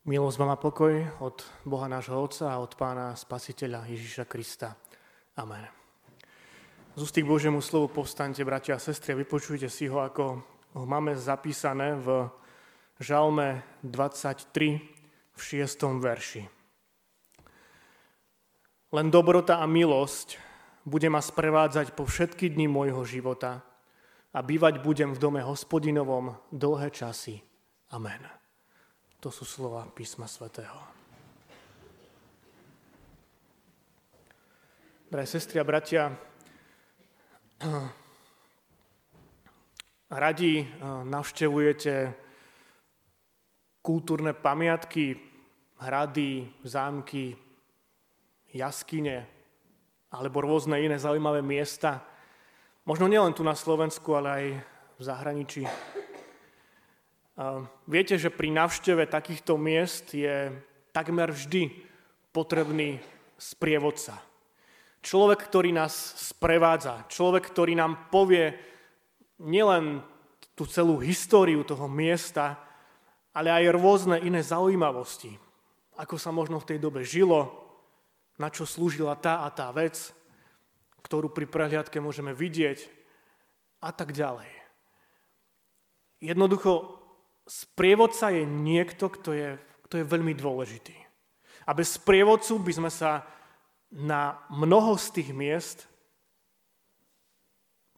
Milosť vám a pokoj od Boha nášho Otca a od Pána Spasiteľa Ježíša Krista. Amen. Z ústy k Božiemu slovu povstaňte, bratia a sestry, a vypočujte si ho, ako ho máme zapísané v Žalme 23 v 6. verši. Len dobrota a milosť bude ma sprevádzať po všetky dni môjho života a bývať budem v dome hospodinovom dlhé časy. Amen. To sú slova písma svätého. Drahé sestry a bratia, radi eh, navštevujete kultúrne pamiatky, hrady, zámky, jaskyne alebo rôzne iné zaujímavé miesta. Možno nielen tu na Slovensku, ale aj v zahraničí. Viete, že pri navšteve takýchto miest je takmer vždy potrebný sprievodca. Človek, ktorý nás sprevádza, človek, ktorý nám povie nielen tú celú históriu toho miesta, ale aj rôzne iné zaujímavosti. Ako sa možno v tej dobe žilo, na čo slúžila tá a tá vec, ktorú pri prehliadke môžeme vidieť a tak ďalej. Jednoducho sprievodca je niekto, kto je, kto je veľmi dôležitý. A bez sprievodcu by sme sa na mnoho z tých miest,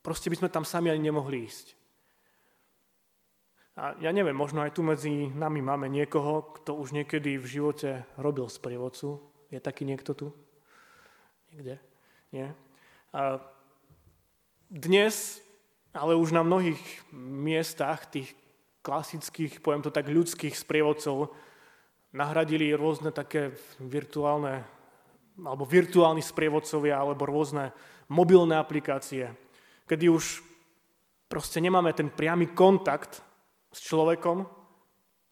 proste by sme tam sami ani nemohli ísť. A ja neviem, možno aj tu medzi nami máme niekoho, kto už niekedy v živote robil sprievodcu. Je taký niekto tu? Niekde? Nie? A dnes, ale už na mnohých miestach tých klasických, poviem to tak, ľudských sprievodcov nahradili rôzne také virtuálne, alebo virtuálni sprievodcovia, alebo rôzne mobilné aplikácie, kedy už proste nemáme ten priamy kontakt s človekom,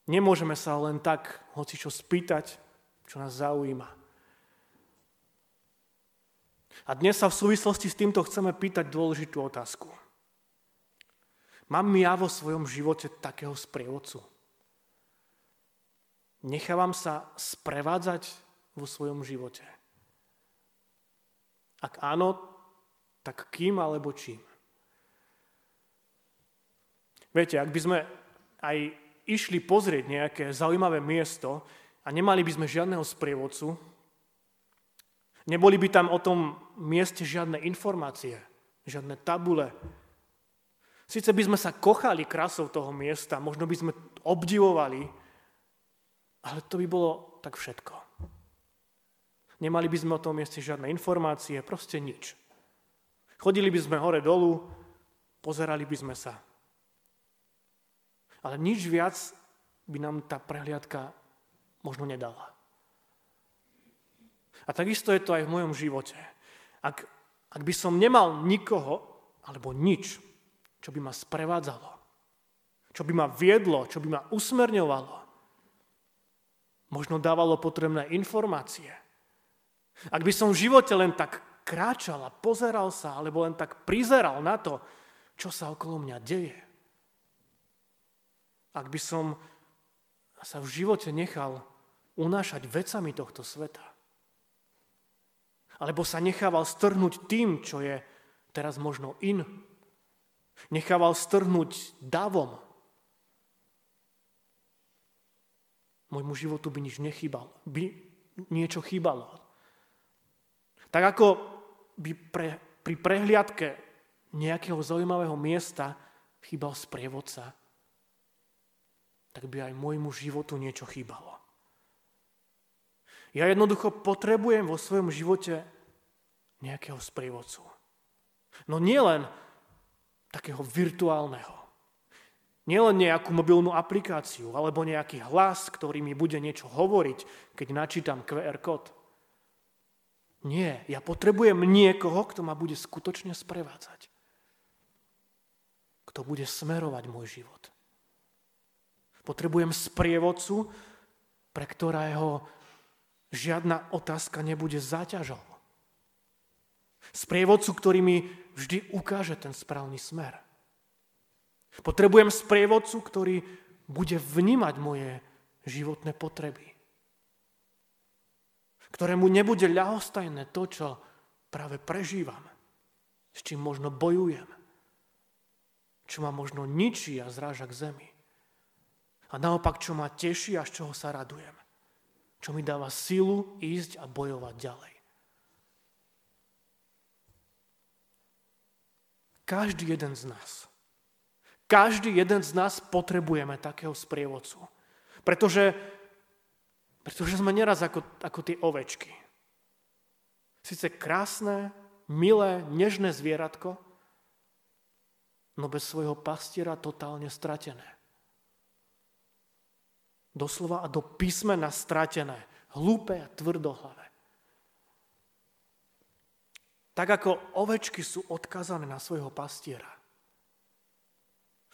nemôžeme sa len tak hoci čo spýtať, čo nás zaujíma. A dnes sa v súvislosti s týmto chceme pýtať dôležitú otázku. Mám ja vo svojom živote takého sprievodcu? Nechávam sa sprevádzať vo svojom živote? Ak áno, tak kým alebo čím? Viete, ak by sme aj išli pozrieť nejaké zaujímavé miesto a nemali by sme žiadneho sprievodcu, neboli by tam o tom mieste žiadne informácie, žiadne tabule, Sice by sme sa kochali krásou toho miesta, možno by sme obdivovali, ale to by bolo tak všetko. Nemali by sme o tom mieste žiadne informácie, proste nič. Chodili by sme hore dolu, pozerali by sme sa. Ale nič viac by nám tá prehliadka možno nedala. A takisto je to aj v mojom živote. Ak, ak by som nemal nikoho alebo nič, čo by ma sprevádzalo, čo by ma viedlo, čo by ma usmerňovalo. Možno dávalo potrebné informácie. Ak by som v živote len tak kráčal a pozeral sa, alebo len tak prizeral na to, čo sa okolo mňa deje. Ak by som sa v živote nechal unášať vecami tohto sveta. Alebo sa nechával strhnúť tým, čo je teraz možno in, Nechával strhnúť davom. Môjmu životu by nič nechýbalo. By niečo chýbalo. Tak ako by pre, pri prehliadke nejakého zaujímavého miesta chýbal sprievodca, tak by aj môjmu životu niečo chýbalo. Ja jednoducho potrebujem vo svojom živote nejakého sprievodcu. No nielen takého virtuálneho. Nielen nejakú mobilnú aplikáciu alebo nejaký hlas, ktorý mi bude niečo hovoriť, keď načítam QR kód. Nie, ja potrebujem niekoho, kto ma bude skutočne sprevádzať. Kto bude smerovať môj život. Potrebujem sprievodcu, pre ktorého žiadna otázka nebude záťažou. Sprievodcu, ktorý mi vždy ukáže ten správny smer. Potrebujem sprievodcu, ktorý bude vnímať moje životné potreby. Ktorému nebude ľahostajné to, čo práve prežívam, s čím možno bojujem, čo ma možno ničí a zráža k zemi. A naopak, čo ma teší a z čoho sa radujem. Čo mi dáva silu ísť a bojovať ďalej. Každý jeden z nás. Každý jeden z nás potrebujeme takého sprievodcu. Pretože, pretože sme neraz ako, ako tie ovečky. Sice krásne, milé, nežné zvieratko, no bez svojho pastiera totálne stratené. Doslova a do písmena stratené, hlúpe a tvrdohlavé. Tak ako ovečky sú odkazané na svojho pastiera.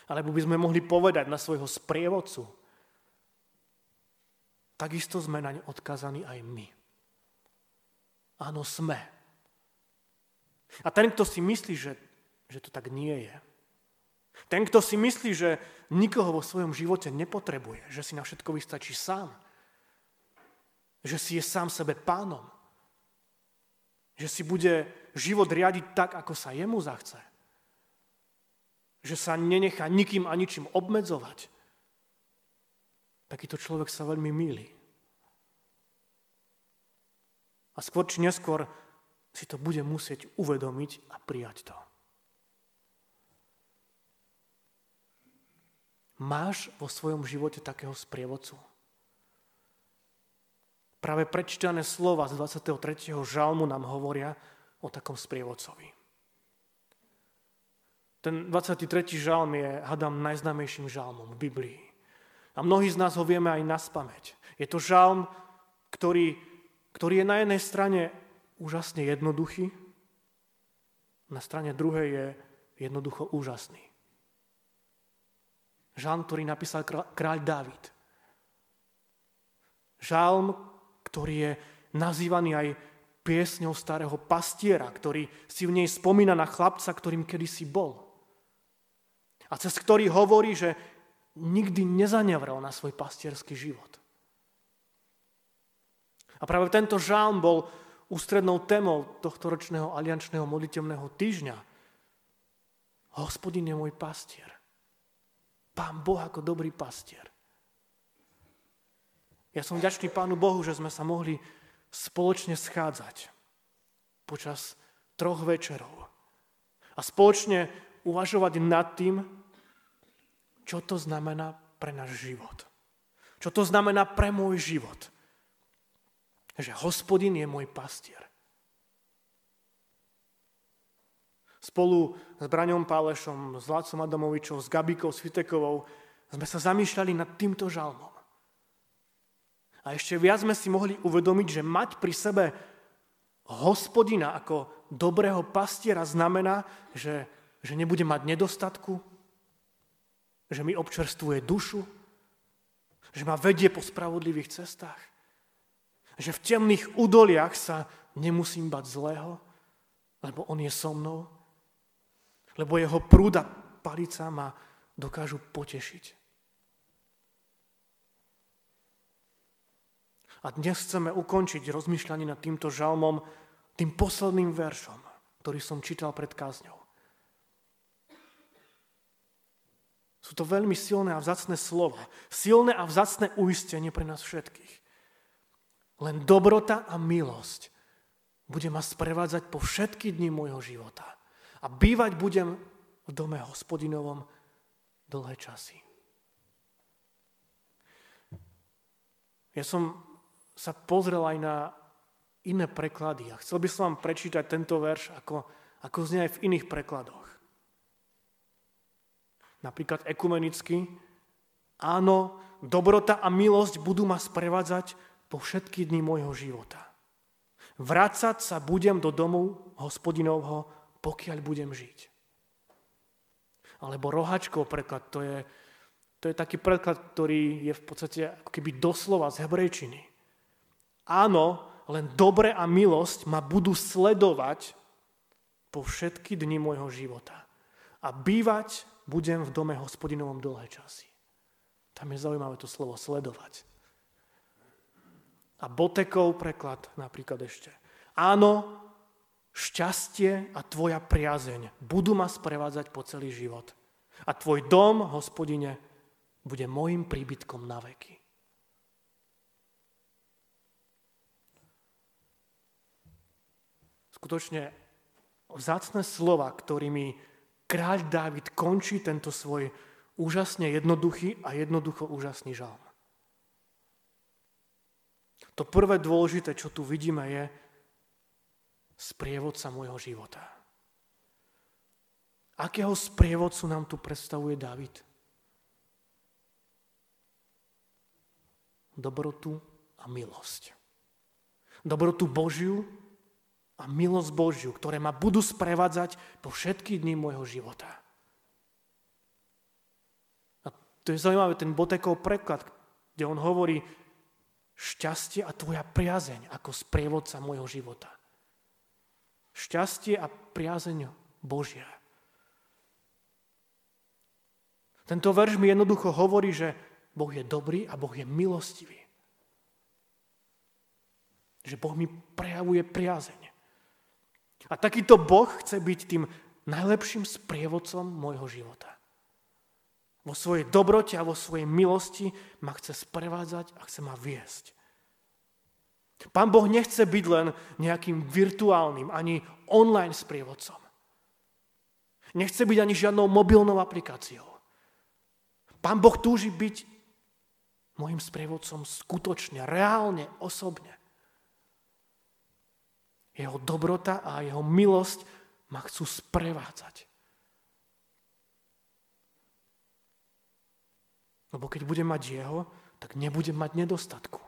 Alebo by sme mohli povedať na svojho sprievodcu. Takisto sme na ne odkazaní aj my. Áno, sme. A ten, kto si myslí, že, že to tak nie je, ten, kto si myslí, že nikoho vo svojom živote nepotrebuje, že si na všetko vystačí sám, že si je sám sebe pánom, že si bude život riadiť tak, ako sa jemu zachce, že sa nenechá nikým a ničím obmedzovať, takýto človek sa veľmi míli. A skôr či neskôr si to bude musieť uvedomiť a prijať to. Máš vo svojom živote takého sprievodcu? Práve prečítané slova z 23. žalmu nám hovoria o takom sprievodcovi. Ten 23. žalm je, hadám, najznámejším žalmom v Biblii. A mnohí z nás ho vieme aj na spameť. Je to žalm, ktorý ktorý je na jednej strane úžasne jednoduchý, na strane druhej je jednoducho úžasný. Žalm, ktorý napísal kráľ Dávid. Žalm, ktorý je nazývaný aj piesňou starého pastiera, ktorý si v nej spomína na chlapca, ktorým kedysi bol. A cez ktorý hovorí, že nikdy nezanevrel na svoj pastierský život. A práve tento žálm bol ústrednou témou tohto ročného aliančného modlitevného týždňa. Hospodin je môj pastier. Pán Boh ako dobrý pastier. Ja som vďačný Pánu Bohu, že sme sa mohli spoločne schádzať počas troch večerov a spoločne uvažovať nad tým, čo to znamená pre náš život. Čo to znamená pre môj život že hospodin je môj pastier. Spolu s Braňom Pálešom, s Lácom Adamovičom, s Gabikou Svitekovou sme sa zamýšľali nad týmto žalmom. A ešte viac sme si mohli uvedomiť, že mať pri sebe hospodina ako dobrého pastiera znamená, že, že nebude mať nedostatku, že mi občerstvuje dušu, že ma vedie po spravodlivých cestách. Že v temných údoliach sa nemusím bať zlého, lebo on je so mnou. Lebo jeho prúda palica ma dokážu potešiť. A dnes chceme ukončiť rozmýšľanie nad týmto žalmom tým posledným veršom, ktorý som čítal pred kázňou. Sú to veľmi silné a vzácne slova. Silné a vzácne uistenie pre nás všetkých. Len dobrota a milosť bude ma sprevádzať po všetky dni môjho života. A bývať budem v dome hospodinovom dlhé časy. Ja som sa pozrel aj na iné preklady a chcel by som vám prečítať tento verš, ako, ako znie aj v iných prekladoch. Napríklad ekumenicky, áno, dobrota a milosť budú ma sprevádzať po všetky dni môjho života. Vracať sa budem do domu hospodinovho, pokiaľ budem žiť. Alebo rohačkov preklad, to je, to je taký preklad, ktorý je v podstate ako keby doslova z hebrejčiny. Áno, len dobre a milosť ma budú sledovať po všetky dni môjho života. A bývať budem v dome hospodinovom dlhé časy. Tam je zaujímavé to slovo sledovať. A Botekov preklad napríklad ešte. Áno, šťastie a tvoja priazeň budú ma sprevádzať po celý život. A tvoj dom, hospodine, bude môjim príbytkom na veky. Skutočne vzácne slova, ktorými kráľ Dávid končí tento svoj úžasne jednoduchý a jednoducho úžasný žalm. To prvé dôležité, čo tu vidíme, je, sprievodca môjho života. Akého sprievodcu nám tu predstavuje David? Dobrotu a milosť. Dobrotu Božiu a milosť Božiu, ktoré ma budú sprevádzať po všetky dny môjho života. A to je zaujímavé, ten Botekov preklad, kde on hovorí šťastie a tvoja priazeň ako sprievodca môjho života šťastie a priazeň Božia. Tento verš mi jednoducho hovorí, že Boh je dobrý a Boh je milostivý. Že Boh mi prejavuje priazeň. A takýto Boh chce byť tým najlepším sprievodcom môjho života. Vo svojej dobrote a vo svojej milosti ma chce sprevádzať a chce ma viesť. Pán Boh nechce byť len nejakým virtuálnym, ani online sprievodcom. Nechce byť ani žiadnou mobilnou aplikáciou. Pán Boh túži byť môjim sprievodcom skutočne, reálne, osobne. Jeho dobrota a jeho milosť ma chcú sprevádzať. Lebo keď budem mať jeho, tak nebudem mať nedostatku.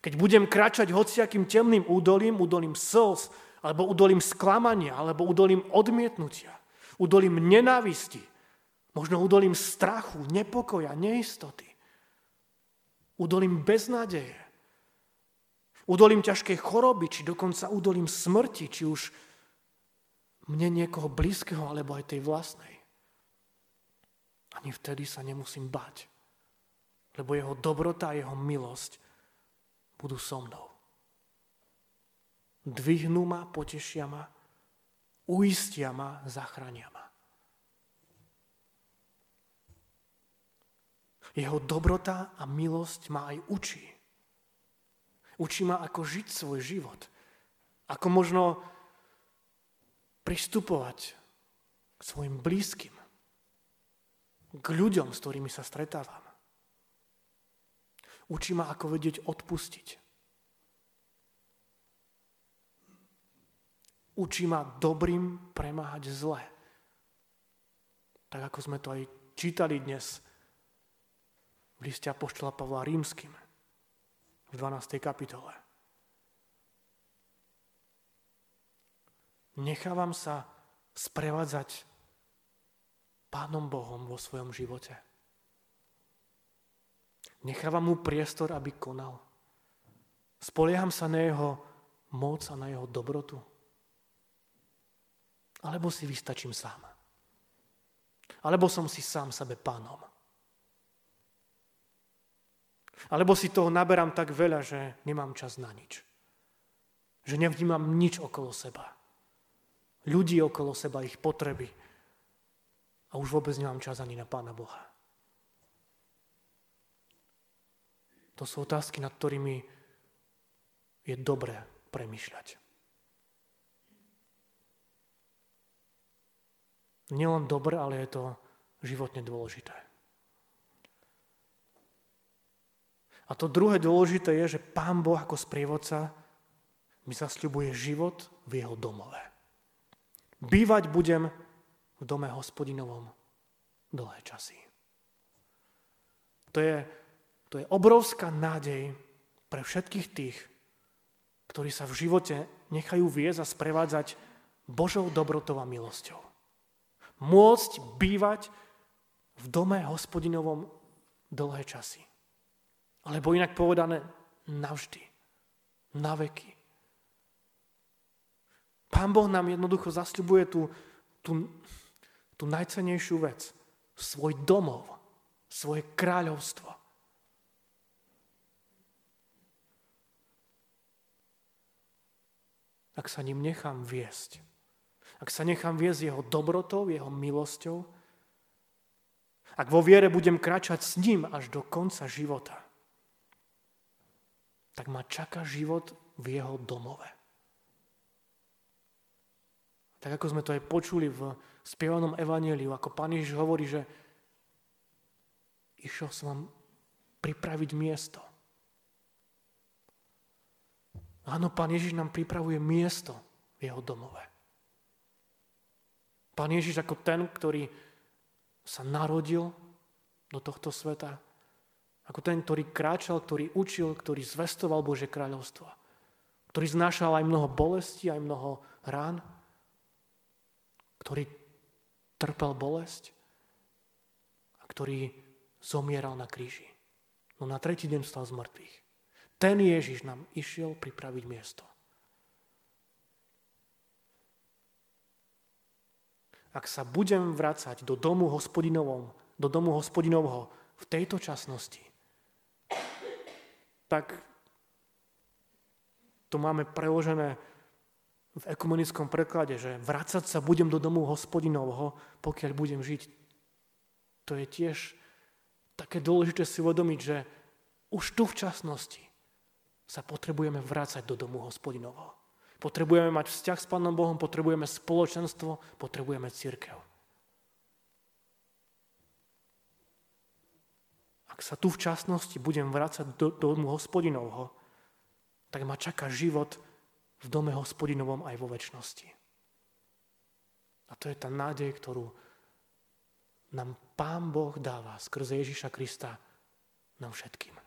Keď budem kračať hociakým temným údolím, údolím slz, alebo údolím sklamania, alebo údolím odmietnutia, údolím nenávisti, možno údolím strachu, nepokoja, neistoty, údolím beznádeje, údolím ťažkej choroby, či dokonca údolím smrti, či už mne niekoho blízkeho, alebo aj tej vlastnej. Ani vtedy sa nemusím bať, lebo jeho dobrota a jeho milosť budú so mnou. Dvihnú ma, potešia ma, uistia ma, zachránia ma. Jeho dobrota a milosť ma aj učí. Učí ma, ako žiť svoj život. Ako možno pristupovať k svojim blízkym. K ľuďom, s ktorými sa stretávam. Učí ma, ako vedieť odpustiť. Učí ma dobrým premáhať zle. Tak ako sme to aj čítali dnes v liste Apoštola Pavla Rímským v 12. kapitole. Nechávam sa sprevádzať Pánom Bohom vo svojom živote. Nechávam mu priestor, aby konal. Spolieham sa na jeho moc a na jeho dobrotu. Alebo si vystačím sám. Alebo som si sám sebe pánom. Alebo si toho naberám tak veľa, že nemám čas na nič. Že nevnímam nič okolo seba. Ľudí okolo seba, ich potreby. A už vôbec nemám čas ani na Pána Boha. To sú otázky, nad ktorými je dobré premyšľať. Nielen dobre, ale je to životne dôležité. A to druhé dôležité je, že Pán Boh ako sprievodca mi zasľubuje život v jeho domove. Bývať budem v dome hospodinovom dlhé časy. To je to je obrovská nádej pre všetkých tých, ktorí sa v živote nechajú viesť a sprevádzať Božou dobrotou a milosťou. Môcť bývať v dome hospodinovom dlhé časy. Alebo inak povedané, navždy. Na veky. Pán Boh nám jednoducho zasľubuje tú, tú, tú najcenejšiu vec. Svoj domov. Svoje kráľovstvo. Ak sa ním nechám viesť, ak sa nechám viesť jeho dobrotou, jeho milosťou, ak vo viere budem kračať s ním až do konca života – tak ma čaká život v jeho domove. Tak ako sme to aj počuli v spievanom evaneliu, ako pán Ježiš hovorí, že išiel som vám pripraviť miesto. Áno, pán Ježiš nám pripravuje miesto v jeho domove. Pán Ježiš ako ten, ktorý sa narodil do tohto sveta, ako ten, ktorý kráčal, ktorý učil, ktorý zvestoval Bože kráľovstvo, ktorý znášal aj mnoho bolesti, aj mnoho rán, ktorý trpel bolesť a ktorý zomieral na kríži. No na tretí deň stal z mŕtvych. Ten Ježiš nám išiel pripraviť miesto. ak sa budem vracať do domu hospodinovom, do domu hospodinovho v tejto časnosti, tak to máme preložené v ekumenickom preklade, že vracať sa budem do domu hospodinovho, pokiaľ budem žiť. To je tiež také dôležité si uvedomiť, že už tu v časnosti sa potrebujeme vrácať do domu hospodinovho. Potrebujeme mať vzťah s Pánom Bohom, potrebujeme spoločenstvo, potrebujeme církev. Ak sa tu v časnosti budem vrácať do, do domu hospodinovho, tak ma čaká život v dome hospodinovom aj vo väčšnosti. A to je tá nádej, ktorú nám Pán Boh dáva skrze Ježiša Krista nám všetkým.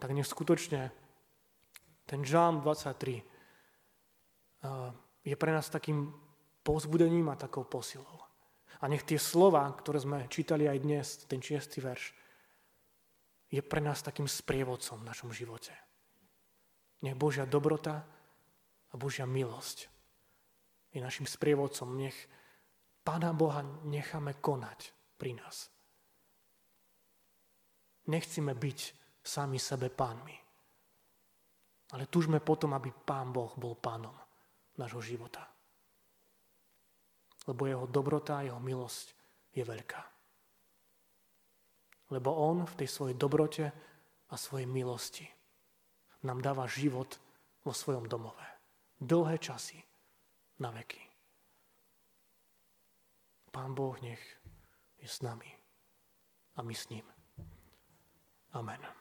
Tak nech skutočne ten žálm 23 je pre nás takým pozbudením a takou posilou. A nech tie slova, ktoré sme čítali aj dnes, ten šiestý verš, je pre nás takým sprievodcom v našom živote. Nech Božia dobrota a Božia milosť je našim sprievodcom. Nech Pána Boha necháme konať pri nás. Nechcíme byť sami sebe pánmi. Ale tužme potom, aby Pán Boh bol pánom nášho života. Lebo jeho dobrota, jeho milosť je veľká. Lebo on v tej svojej dobrote a svojej milosti nám dáva život vo svojom domove. Dlhé časy na veky. Pán Boh nech je s nami a my s ním. Amen.